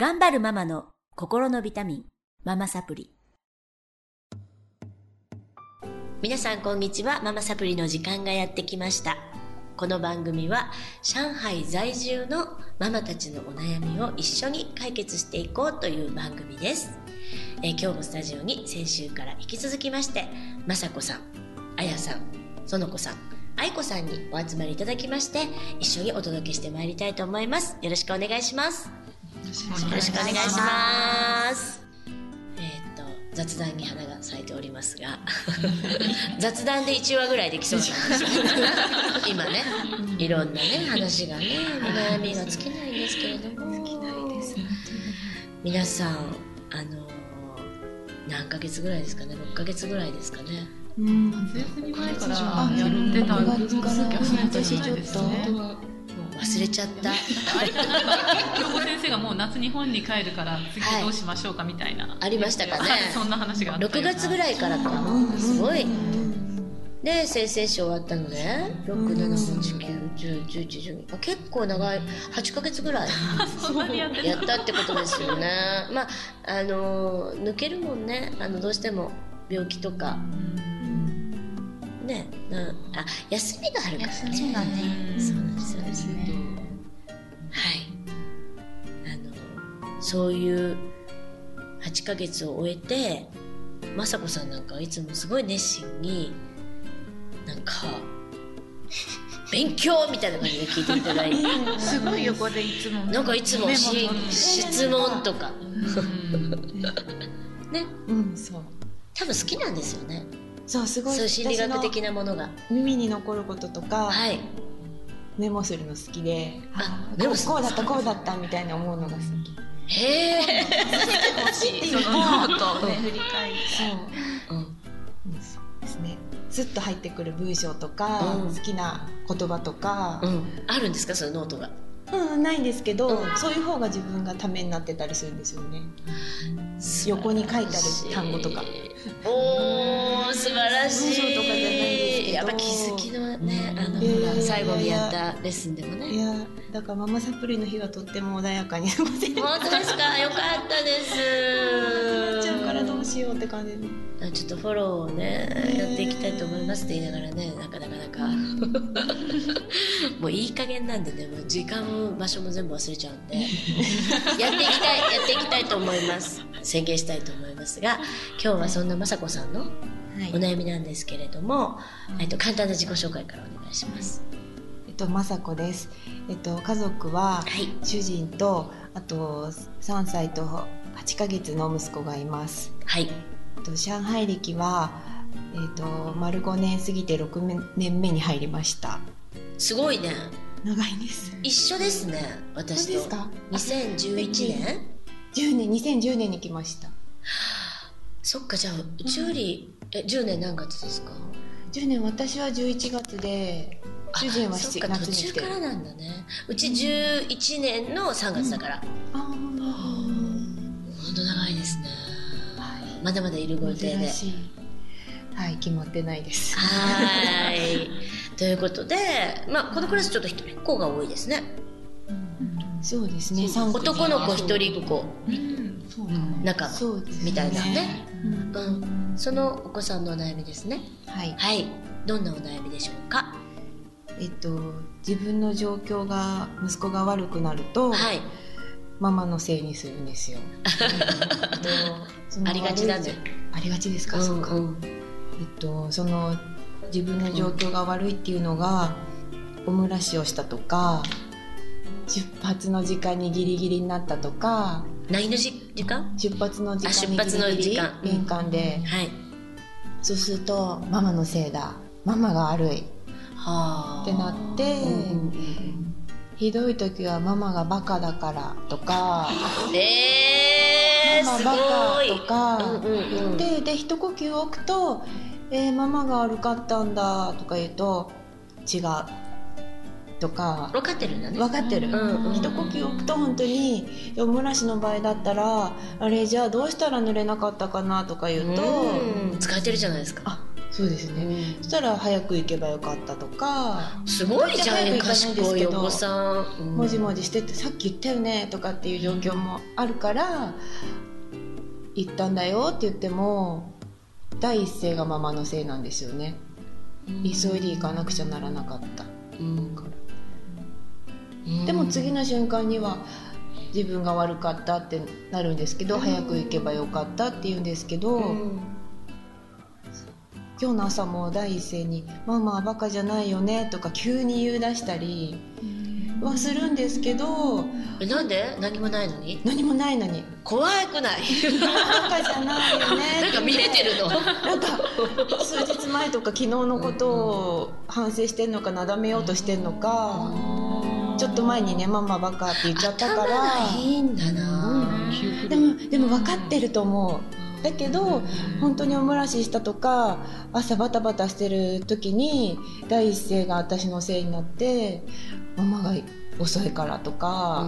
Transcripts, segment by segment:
頑張るママの心のビタミン、ママサプリ。皆さんこんにちは。ママサプリの時間がやってきました。この番組は上海在住のママたちのお悩みを一緒に解決していこうという番組です。え今日もスタジオに先週から引き続きまして、まさこさん、あやさん、そのこさん、あいこさんにお集まりいただきまして、一緒にお届けしてまいりたいと思います。よろしくお願いします。よろしくお願いします。えーっと、雑談に花が咲いておりますが、雑談で1話ぐらいできそうなんですよ。今ね、いろんなね、話がね、お悩みが尽きないんですけれども。尽きないです。皆さん、あのー何ヶ月ぐらいですかね、6ヶ月ぐらいですかね？うん、夏休み前からやってたんですけど、私ちょっと忘れちゃった。京子先生がもう夏日本に帰るから次どうしましょうかみたいな、ありましたかねはいそんな話があったよう6な月ぐらいからか。すごい。で、先々週終わったのね。6、7、8、9、10、11、12。あ結構長い。8ヶ月ぐらい。やってた？やってことですよね。まあ、あのー抜けるもんね。あの、どうしても病気とか。ね。なあ、休みがあるからね。休みがねそうなんですよね。そういう8ヶ月を終えて、雅子さんなんかはいつもすごい熱心に、なんか、勉強みたいな感じで聞いていただいて、すごい横でいつも。なんかいつも質問とか、ね、うんそう。多分好きなんですよね。そうすごい。そう心理学的ななものが。耳に残ることとか、はい。メモするの好きでああメモこうだったこうだったみたいな思うのが好きへえ。そのノートをね振り返ってそううん。うんそうですねスッと入ってくる文章とか、うん好きな言葉とかう、ん。あるんですか？そのノートが。うんないんですけど、うんそういう方が自分がためになってたりするんですよね横に書いてある単語とか。おー、素晴らしい。けどやっぱ気づきのね、あの、最後にやったレッスンでもね。いやだからママサプリの日はとっても穏やかに過ごせる本当ですか？よかったです。なっちゃうからどうしようって感じであちょっとフォローをね、やっていきたいと思いますって言いながらね、なかなかなか。もういい加減なんでね、もう時間も場所も全部忘れちゃうんで、やっていきたい、やっていきたいと思います。宣言したいと思いますが、今日はそんな雅子さんのはいお悩みなんですけれども、えっと、簡単な自己紹介からお願いします。えっと雅子ですえっと家族ははい。主人とあと3歳と8ヶ月の息子がいますはい。えっと上海歴はえっと丸5年過ぎて6年目に入りましたすごいね。長いです一緒ですね、私と。そうですか？2011年？10年2010年に来ましたそっか、じゃあ、うちより、え、10年何月ですか？10年私は11月で主人は7そっか、途月に来てる。中からなんだね。うち11年の3月だから。あ本当長いですね。あまだまだいるご予定で。はい決まってないです。はーい。ということで、まあ、このクラスちょっと一人っ子が多いですね。そうですね。男の子一人っ子、うん。仲間みたいなね。うん。うん。そのお子さんのお悩みですね。はいはい。どんなお悩みでしょうか？えっと自分の状況が息子が悪くなると、はい。ママのせいにするんですよ ありがちだねありがちですか、そうかん。えっとその自分の状況が悪いっていうのが、おむらしをしたとか出発の時間にギリギリになったとか何のじ時間？出発の時間にあ出発の時間。玄関で、はい。そうするとママのせいだ。ママが悪い。はあ。ってなって、ひどい時はママがバカだからとかうん、えー、すママバカ。とかうんうんうん、言って、で一呼吸置くと「えーママが悪かったんだ」とか言うと「違う」とか。分かってるんだね。分かってる、うんうん一呼吸置くと本当におもらしの場合だったら「あれじゃあどうしたら濡れなかったかな」とか言うとうん。使えてるじゃないですか。あそうですね、うん。そしたら早く行けばよかったとか。すごいじゃんかないです賢いおけど子さん、うん。もじもじしててさっき言ったよねとかっていう状況もあるから行ったんだよって言っても第一声がママのせいなんですよね。急いで行かなくちゃならなかったうんでも次の瞬間には自分が悪かったってなるんですけど、うん。早く行けばよかったって言うんですけど、うん。今日の朝も第一声に「ママはバカじゃないよね」とか急に言い出したりはするんですけどえなんで？何もないのに？何もないのに。怖くない「バカじゃないよね」なんか見れてるの。なんか数日前とか昨日のことを反省してんのかなだめようとしてんのかちょっと前にね「ママバカ」って言っちゃったか頭らがいいんだな。でもでも分かってると思う。だけど本当におもらししたとか朝バタバタしてる時に第一声が私のせいになってママが遅いからとか、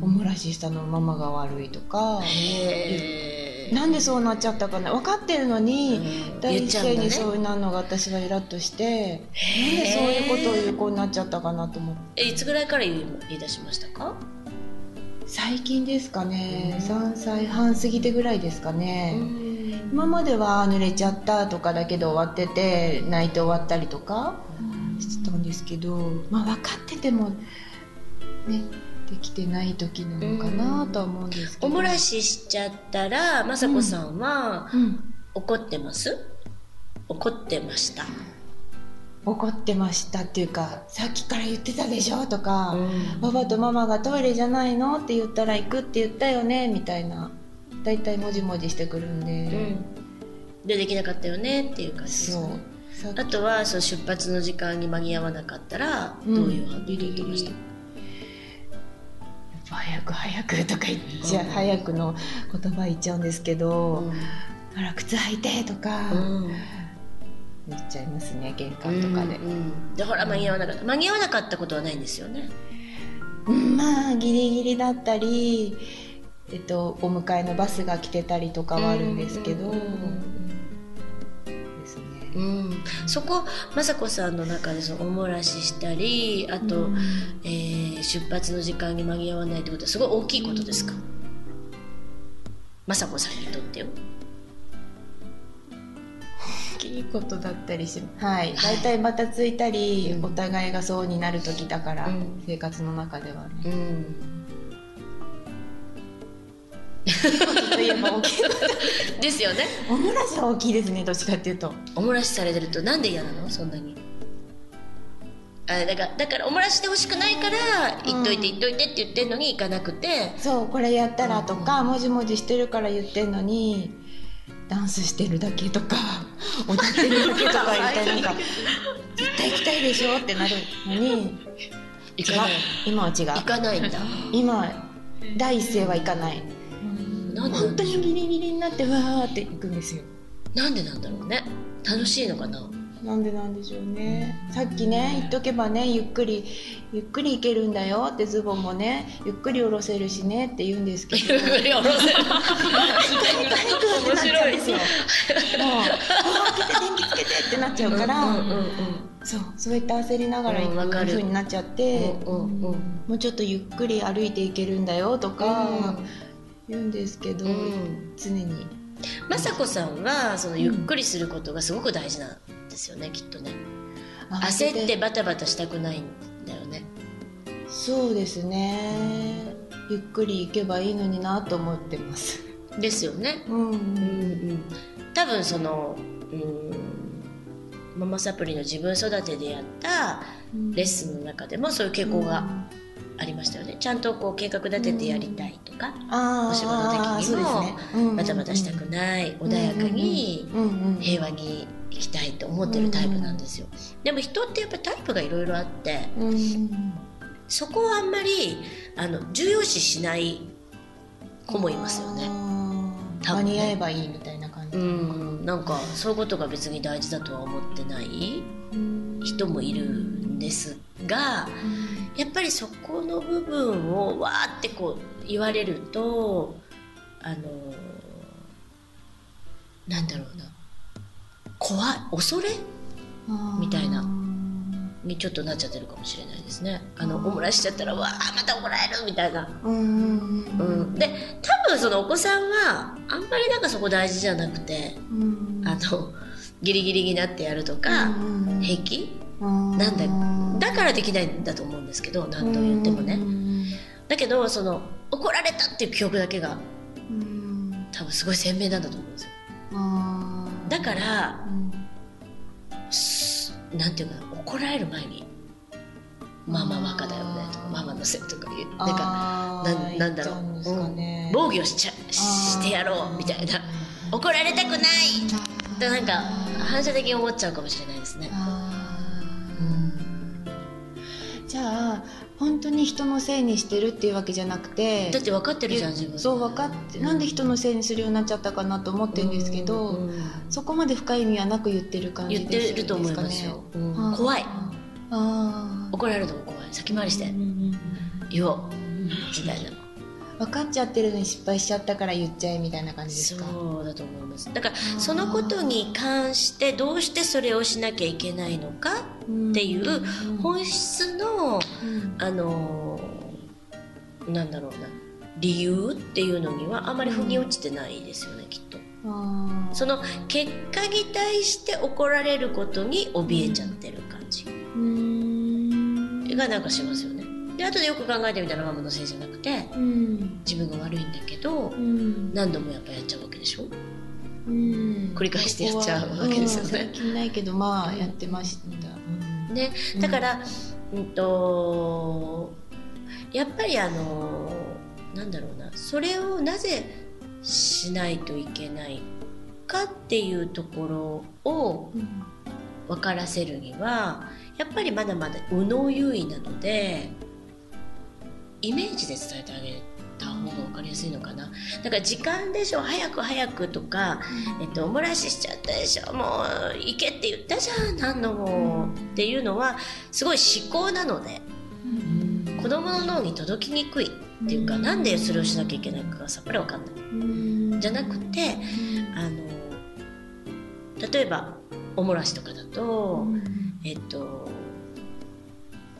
おもらししたのママが悪いとかへえなんでそうなっちゃったかな。分かってるのに、第言っ一声にそうなるのが私はイラッとして、なんでそういうことを言う子になっちゃったかなと思って。えいつぐらいから言い出しましたか？最近ですかね、3歳半過ぎてぐらいですかね、うん。今までは濡れちゃったとかだけで終わってて泣いて終わったりとかしてたんですけど、まあ分かっててもねできてない時なのかなとは思うんですけど、おもらししちゃったら雅子さんはうん。怒ってます？怒ってました？怒ってましたっていうかさっきから言ってたでしょとか、うん。パパとママがトイレじゃないの？って言ったら行くって言ったよね？みたいな大体もじもじしてくるんで、うん。でできなかったよねっていう感じですね。あとはその出発の時間に間に合わなかったらどういう反応で言ってました、早く早くとか言っちゃう、うん早くの言葉言っちゃうんですけど、あら靴履いてとかうん。言っちゃいますね玄関とかで、うんうんでほら間に合わなかった。間に合わなかったことはないんですよね。うんまあギリギリだったりえっとお迎えのバスが来てたりとかはあるんですけど、うんうんですね、うん。そこ雅子さんの中でそのおもらししたりあと、うん。えー出発の時間に間に合わないってことはすごい大きいことですか？雅子さんにとってよ大きいことだったりしはい。大体またついたり、うん。お互いがそうになる時だから、うん。生活の中ではね、うんといえば大きいですよねおもらしは大きいですねどっちかっていうと。おもらしされてるとなんで嫌なの？そんなに。あだからだからおもらししてほしくないから言っといて言っといてって言ってんのに行かなくて。そうこれやったらとか、もじもじしてるから言ってんのにダンスしてるだけとか 踊ってるだけとか言ったらなんか絶対行きたいでしょってなるのに行かない。今は違う。行かないんだ。今第一声は行かないなんで本当にギリギリになってわーって行くんですよ。なんでなんだろうね。楽しいのかな。なんでなんでしょうね。さっきね言っとけばねゆっくりゆっくり行けるんだよってズボンもねゆっくり下ろせるしねって言うんですけど。ゆっくり下ろせるってなっちゃうんですよ。もう、あ開けて電気つけてってなっちゃうから、うんうんうん。そう、そうやって焦りながら行くうんわかる。風になっちゃって、うんうんうん。もうちょっとゆっくり歩いていけるんだよとか言うんですけど、うん。常に。雅子さんはそのゆっくりすることがすごく大事なんですよねきっとね。焦ってバタバタしたくないんだよね。そうですね。ゆっくり行けばいいのになと思ってます。ですよね。うん、うんうん。多分そのうんママサプリの自分育てでやったレッスンの中でもそういう傾向がありましたよね。ちゃんとこう計画立ててやりたいとかあーお仕事的にもね。うんうんうん。バタバタしたくない穏やかにうんうん平和に生きたいと思ってるタイプなんですよ。でも人ってやっぱタイプがいろいろあってうん。うんそこをあんまりあの重要視しない子もいますよね。間に合えばいいみたいな感じ。うん。なんかそういうことが別に大事だとは思ってない人もいるんですがやっぱりそこの部分をわーってこう言われるとあのなんだろうな。怖い恐れ？みたいな。にちょっとなっちゃってるかもしれないですね。あのお漏らしちゃったらわあまた怒られるみたいな、うんで多分そのお子さんはあんまりなんかそこ大事じゃなくてうん。あのギリギリになってやるとか、平気？ななんだだからできないんだと思うんですけど何度言ってもね。だけどその怒られたっていう記憶だけが多分すごい鮮明なんだと思うんですよ。だからすなんていうかな怒られる前に「ママバカだよね」とか「ママのせい」とか言う。なんかなんなんだろう、うん、防御しちゃしてやろうみたいな。怒られたくないってなんか反射的に思っちゃうかもしれないですね。じゃあ本当に人のせいにしてるっていうわけじゃなくてだって分かってるじゃん自分。そう分かってなんで人のせいにするようになっちゃったかなと思ってるんですけど、うんそこまで深い意味はなく言ってる感じ言っですてると思いますよ、うん。怖い。あ怒られるのも怖い。先回りして。言おう。みたいな。分かっちゃってるのに失敗しちゃったから言っちゃえみたいな感じですか？そうだと思います。だからそのことに関してどうしてそれをしなきゃいけないのかっていう本質のあのーなんだろうな。理由っていうのにはあまり腑に落ちてないですよねきっと。その結果に対して怒られることに怯えちゃってる感じ。うーん。がなんかしますよね。で後でよく考えてみたらママのせいじゃなくてうん。自分が悪いんだけどうん。何度もやっぱやっちゃうわけでしょ？うん。繰り返してやっちゃうわけですよね。うん最近ないけどまあやってました、ね。だからうんとやっぱりあのなんだろうなそれをなぜしないといけないかっていうところを分からせるにはやっぱりまだまだ右脳優位なのでイメージで伝えてあげた方が分かりやすいのかな。だから時間でしょ。早く早くとか、えっと、お漏らししちゃったでしょ。もう行けって言ったじゃん何度も、っていうのはすごい思考なので子供の脳に届きにくいっていうか、なんでそれをしなきゃいけないかがさっぱり分かんない。うん。じゃなくてあの例えばお漏らしとかだと、えっと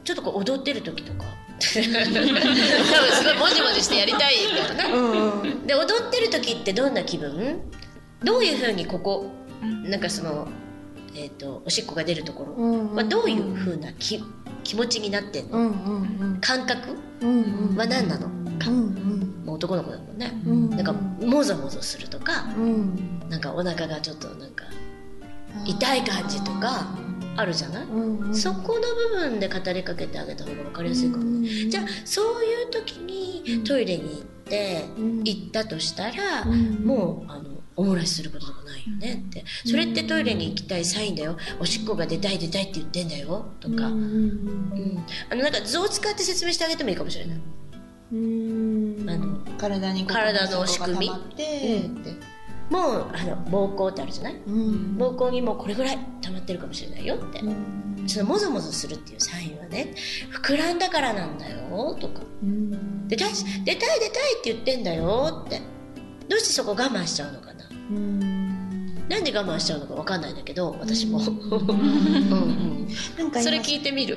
ちょっとこう踊ってる時とか。多分すごいもじもじしてやりたいんだろうな。うんうん。で踊ってる時ってどんな気分？どういうふうにここなんかその、えっとおしっこが出るところ？うんはどういうふうな気気持ちになってんの、うんうん感覚？うんうん。は何なの？か、うんうん。もう男の子だもんね、うん。なんかもぞもぞするとかうん。なんかお腹がちょっとなんか痛い感じとかあるじゃない、うんうん。そこの部分で語りかけてあげた方が分かりやすいかも、うんじゃあそういう時にトイレに行って、うん。行ったとしたら、うん。もうあのお漏らしすることとかないよねって。それってトイレに行きたいサインだよ。おしっこが出たい出たいって言ってんだよ。とか、うんうんあのなんか図を使って説明してあげてもいいかもしれない。うん。あの体に体の仕組み？こう溜まってってもうあの膀胱ってあるじゃない？うん。膀胱にもうこれぐらい溜まってるかもしれないよって、うん。そのもぞもぞするっていうサインはね膨らんだからなんだよとか。うん。出たいし出たい出たいって言ってんだよって。どうしてそこ我慢しちゃうのかな？うん。なんで我慢しちゃうのか分かんないんだけど私も、ううんんうんそれ聞いてみる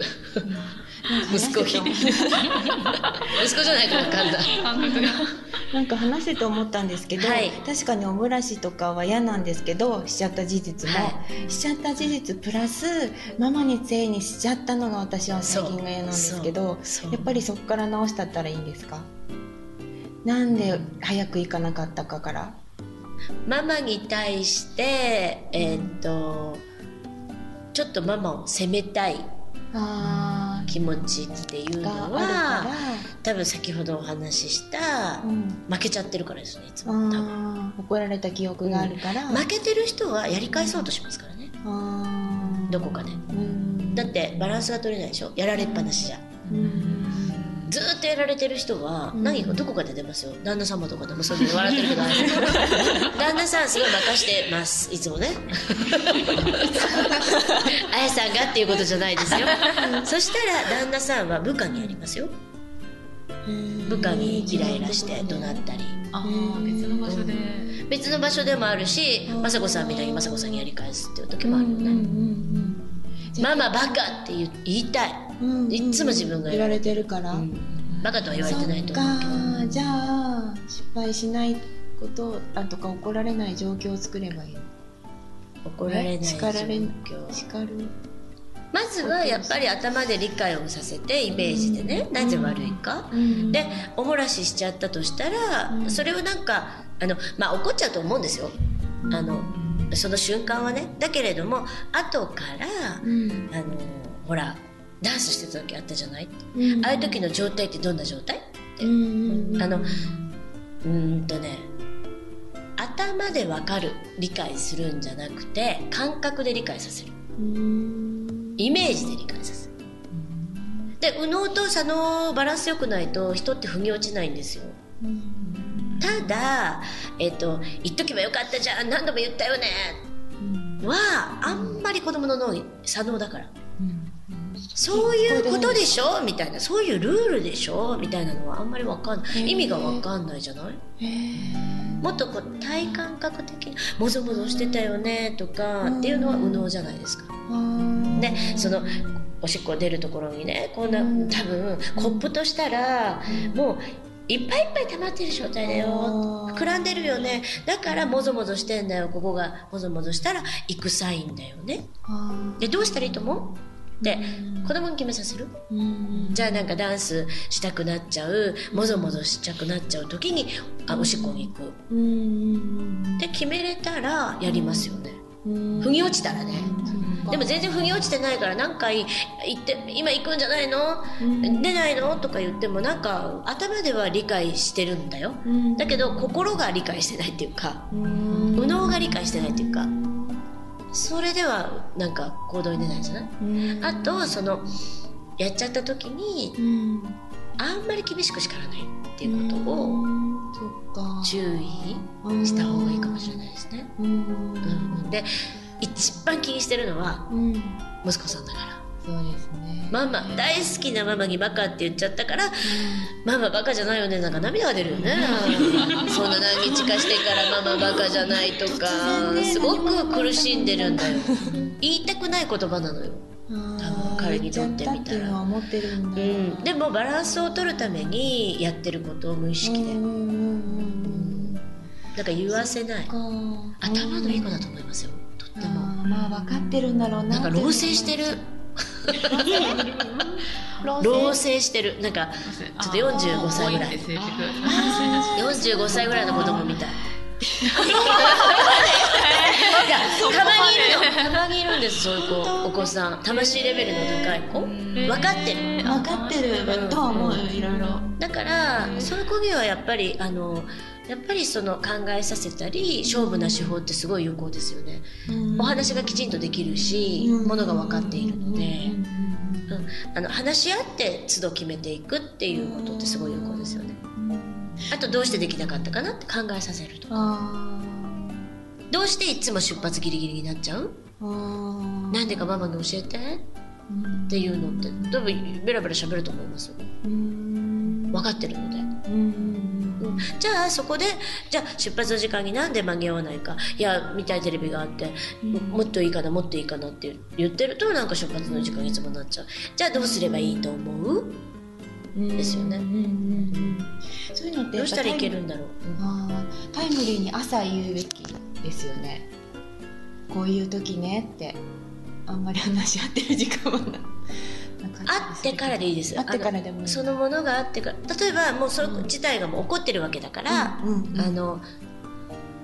息子しててに息子じゃないと分かんない感覚がなんか話してて思ったんですけど、はい。確かにお漏らしとかは嫌なんですけどしちゃった事実も、はしちゃった事実プラスママにせいにしちゃったのが私は最近が嫌なんですけどやっぱりそこから直したったらいいんですか？なんで早く行かなかったかから。ママに対してえーっとちょっとママを責めたい。あー気持ちっていうのはか多分先ほどお話ししたら、うん。負けちゃってるからですねいつも。多分怒られた記憶があるから、負けてる人はやり返そうとしますからね。どこかで。うん。だってバランスが取れないでしょ。やられっぱなしじゃ。うんずーっとやられてる人はうん。何かどこかで出ますよ。旦那様とかでもそういうふうに笑ってるけど 旦那さんすごい任してます。いつもね。あやさんがっていうことじゃないですよ。そしたら旦那さんは部下にやりますよ。部下にイライラして怒鳴ったり。ああ別の場所で。別の場所でもあるしうん。雅子さんみたいに雅子さんにやり返すっていう時もあるよね、ママバカって言言いたい、うんうんうん。いっつも自分が言われてるから、うん。バカとは言われてないと思うけど。そっかじゃあ失敗しないことあとか怒られない状況を作ればいい怒られない状叱られ況叱る。まずはやっぱり頭で理解をさせてイメージでね、うん。なぜ悪いか、うん。でおもらししちゃったとしたら、うん。それをなんかあのまあ怒っちゃうと思うんですよ。あのその瞬間はね。だけれども後から、うん。あのほらダンスしてた時あったじゃない、うん。ああいう時の状態ってどんな状態？うんうんうん。あのうーんとね頭で分かる理解するんじゃなくて感覚で理解させる。うん。イメージで理解させる。で右脳と左脳バランス良くないと人って腑に落ちないんですよ。うん。ただえっ、と言っとけばよかったじゃん何度も言ったよねうん。はあんまり子供の脳左脳だから。うんそういうことでしょ？みたいな。そういうルールでしょ？みたいなのはあんまり分かんない。意味が分かんないじゃない？もっとこう体感覚的にもぞもぞしてたよね？とかっていうのは右脳じゃないですか。でそのおしっこ出るところにねこんなうん。多分コップとしたらもういっぱいいっぱい溜まってる状態だよ。膨らんでるよね。だからもぞもぞしてんだよ。ここがもぞもぞしたら行くサインだよね。でどうしたらいいと思う？って子供に決めさせる？じゃあなんかダンスしたくなっちゃうもぞもぞしたくなっちゃう時にあおしっこに行く。って決めれたらやりますよね。腑に落ちたらね。でも全然腑に落ちてないから何回言って今行くんじゃないの？出ないの？とか言ってもなんか頭では理解してるんだよ。だけど心が理解してないっていうか右脳が理解してないっていうかそれではなんか行動に出ないんじゃない？あとそのやっちゃった時にあんまり厳しく叱らないっていうことを注意した方がいいかもしれないですね。うん。うん、で一番気にしてるのはうん。息子さんだからそうですね。ママ大好きなママにバカって言っちゃったからママバカじゃないよね。なんか涙が出るよね。そんな何日かしてからママバカじゃないとかすごく苦しんでるんだよ。言いたくない言葉なのよ、多分彼にとってみたら。思ってるんだ。うん、でもバランスを取るためにやってることを無意識で。だから言わせない。うん頭のいい子だと思いますよ。とっても。まあ分かってるんだろうななんか老成してる老老成成してる。なんかちょっとあー45歳ぐらい。多って性あ45歳ぐらいの子供みたい。たまにいるの。たまにいるんですそういう子お子さん。魂レベルの高い子。分かってる。分かってる。とは思うよいろいろ。だからそういう子にはやっぱりあのやっぱりその考えさせたり勝負な手法ってすごい有効ですよね。お話がきちんとできるしものが分かっているので。うん。あの話し合って都度決めていくっていうことってすごい有効ですよね。あとどうしてできなかったかなって考えさせるとあどうしていつも出発ギリギリになっちゃう？ー。なんでかママに教えて？っていうのって多分ベラベラ喋ると思いますよ。うん。分かってるので、じゃあそこでじゃあ出発の時間になんで間に合わないか？いや見たいテレビがあって、ももっといいかなもっといいかなって言ってるとなんか出発の時間いつもなっちゃう。じゃあどうすればいいと思う？ですよね。そういうのってどうしたらいけるんんだろう、あータイムリーに朝言うべきですよね。こういう時ねって。あんまり話し合ってる時間はななか会ってからでいいです。よ会ってからでもそのものがあってから例えばもうそれ自体がもう起こってるわけだから、うんうんあの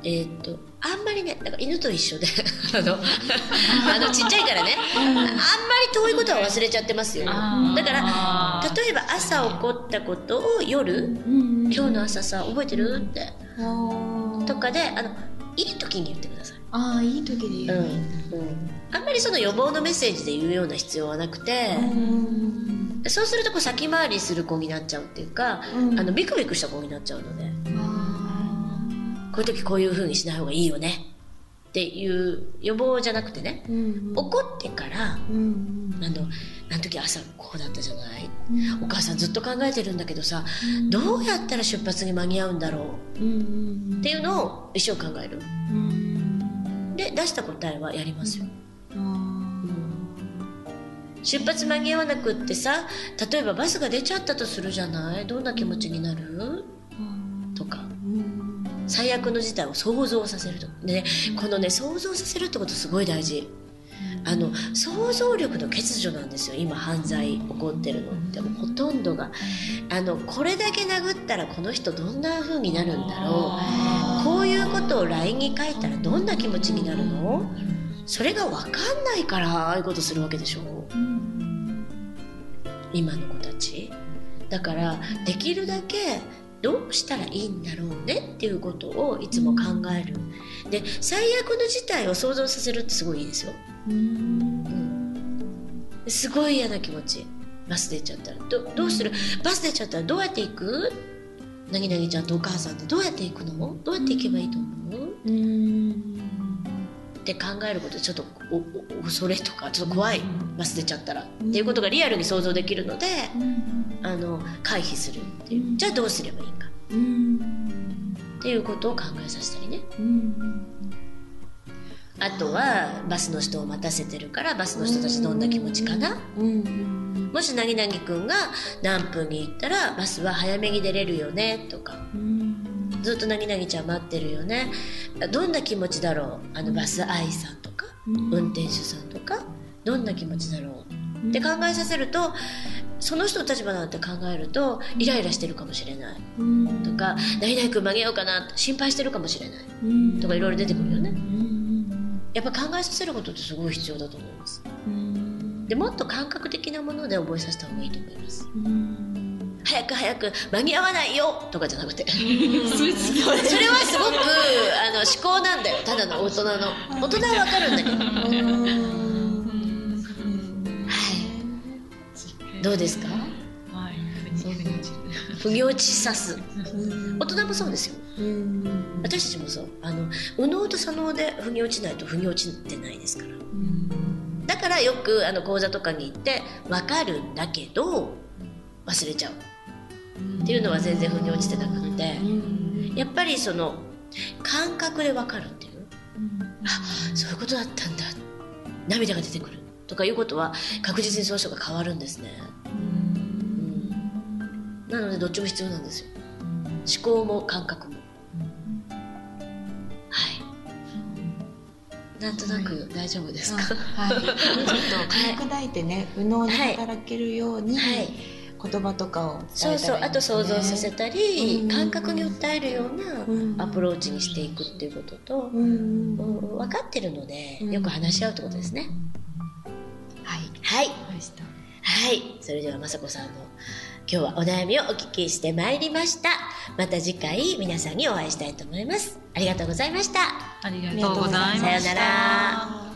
えーっとあんまりねだから犬と一緒で あの あのちっちゃいからねあんまり遠いことは忘れちゃってますよだから例えば朝起こったことを夜うんうん今日の朝さ覚えてる？って。とかであのいい時に言ってください、ああいい時で言えばいいうん。あんまりその予防のメッセージで言うような必要はなくて、うん。そうするとこう先回りする子になっちゃうっていうか、うん。あのビクビクした子になっちゃうのであこういう時こういう風にしない方がいいよねっていう予防じゃなくてねーうん。怒ってからうんあのあの時朝こうだったじゃない？お母さんずっと考えてるんだけどさどうやったら出発に間に合うんだろう？っていうのを一生考えるで出した答えはやりますよ。出発間に合わなくってさ例えばバスが出ちゃったとするじゃない？どんな気持ちになる？とか。最悪の事態を想像させると。でねこのね想像させるってことすごい大事あの想像力の欠如なんですよ今犯罪起こってるのって。もうほとんどが。あのこれだけ殴ったらこの人どんな風になるんだろう。こういうことを LINE に書いたらどんな気持ちになるの？それが分かんないからああいうことするわけでしょ？今の子たち。だからできるだけどうしたらいいんだろうねっていうことをいつも考える。で最悪の事態を想像させるってすごいいいですよ、うん、すごい嫌な気持ち。バス出ちゃったら。どどうする？バス出ちゃったらどうやって行く？なぎなぎちゃんとお母さんってどうやって行くの？どうやって行けばいいと思う？って考えることでちょっと恐れとかちょっと怖い。バス出ちゃったら。っていうことがリアルに想像できるので、あの回避するっていう。じゃあどうすればいいか。っていうことを考えさせたりね。あとはバスの人を待たせてるからバスの人たちどんな気持ちかな、もしなぎなぎくんが何分に行ったらバスは早めに出れるよね？とか、ずっとなぎなぎちゃん待ってるよね？どんな気持ちだろう？あのバス愛さんとか、運転手さんとかどんな気持ちだろう？って考えさせるとその人の立場なんて考えるとイライラしてるかもしれない、とか「何々君間に合うかな?」心配してるかもしれない、とかいろいろ出てくるよね、やっぱ考えさせることってすごい必要だと思います、でもっと感覚的なもので覚えさせた方がいいと思います、早く早く間に合わないよとかじゃなくて。それはすごくあの思考なんだよ。ただの大人の。大人はわかるんだけど。はい。どうですか？はい腑に落ちる腑に落ちさす。大人もそうですよ。私たちもそう。あの右脳と左脳で腑に落ちないと腑に落ちてないですから。だからよくあの講座とかに行って分かるんだけど忘れちゃう。っていうのは全然腑に落ちてなくて。やっぱりその感覚で分かるっていう。あそういうことだったんだ。涙が出てくる。とかいうことは確実にその人が変わるんですね、うん、なのでどっちも必要なんですよ。思考も感覚も。はい。なんとなく大丈夫ですか、はい、ちょっと噛み砕いてね、右脳に働けるように、はい。言葉とかをそうそう。あと想像させたり、感覚に訴えるようなアプローチにしていくっていうことと、うん。分かってるのでよく話し合うってことですね、はい。はい。はい。それでは雅子さんの今日はお悩みをお聞きしてまいりました。また次回皆さんにお会いしたいと思います。ありがとうございました。ありがとうございました。さようなら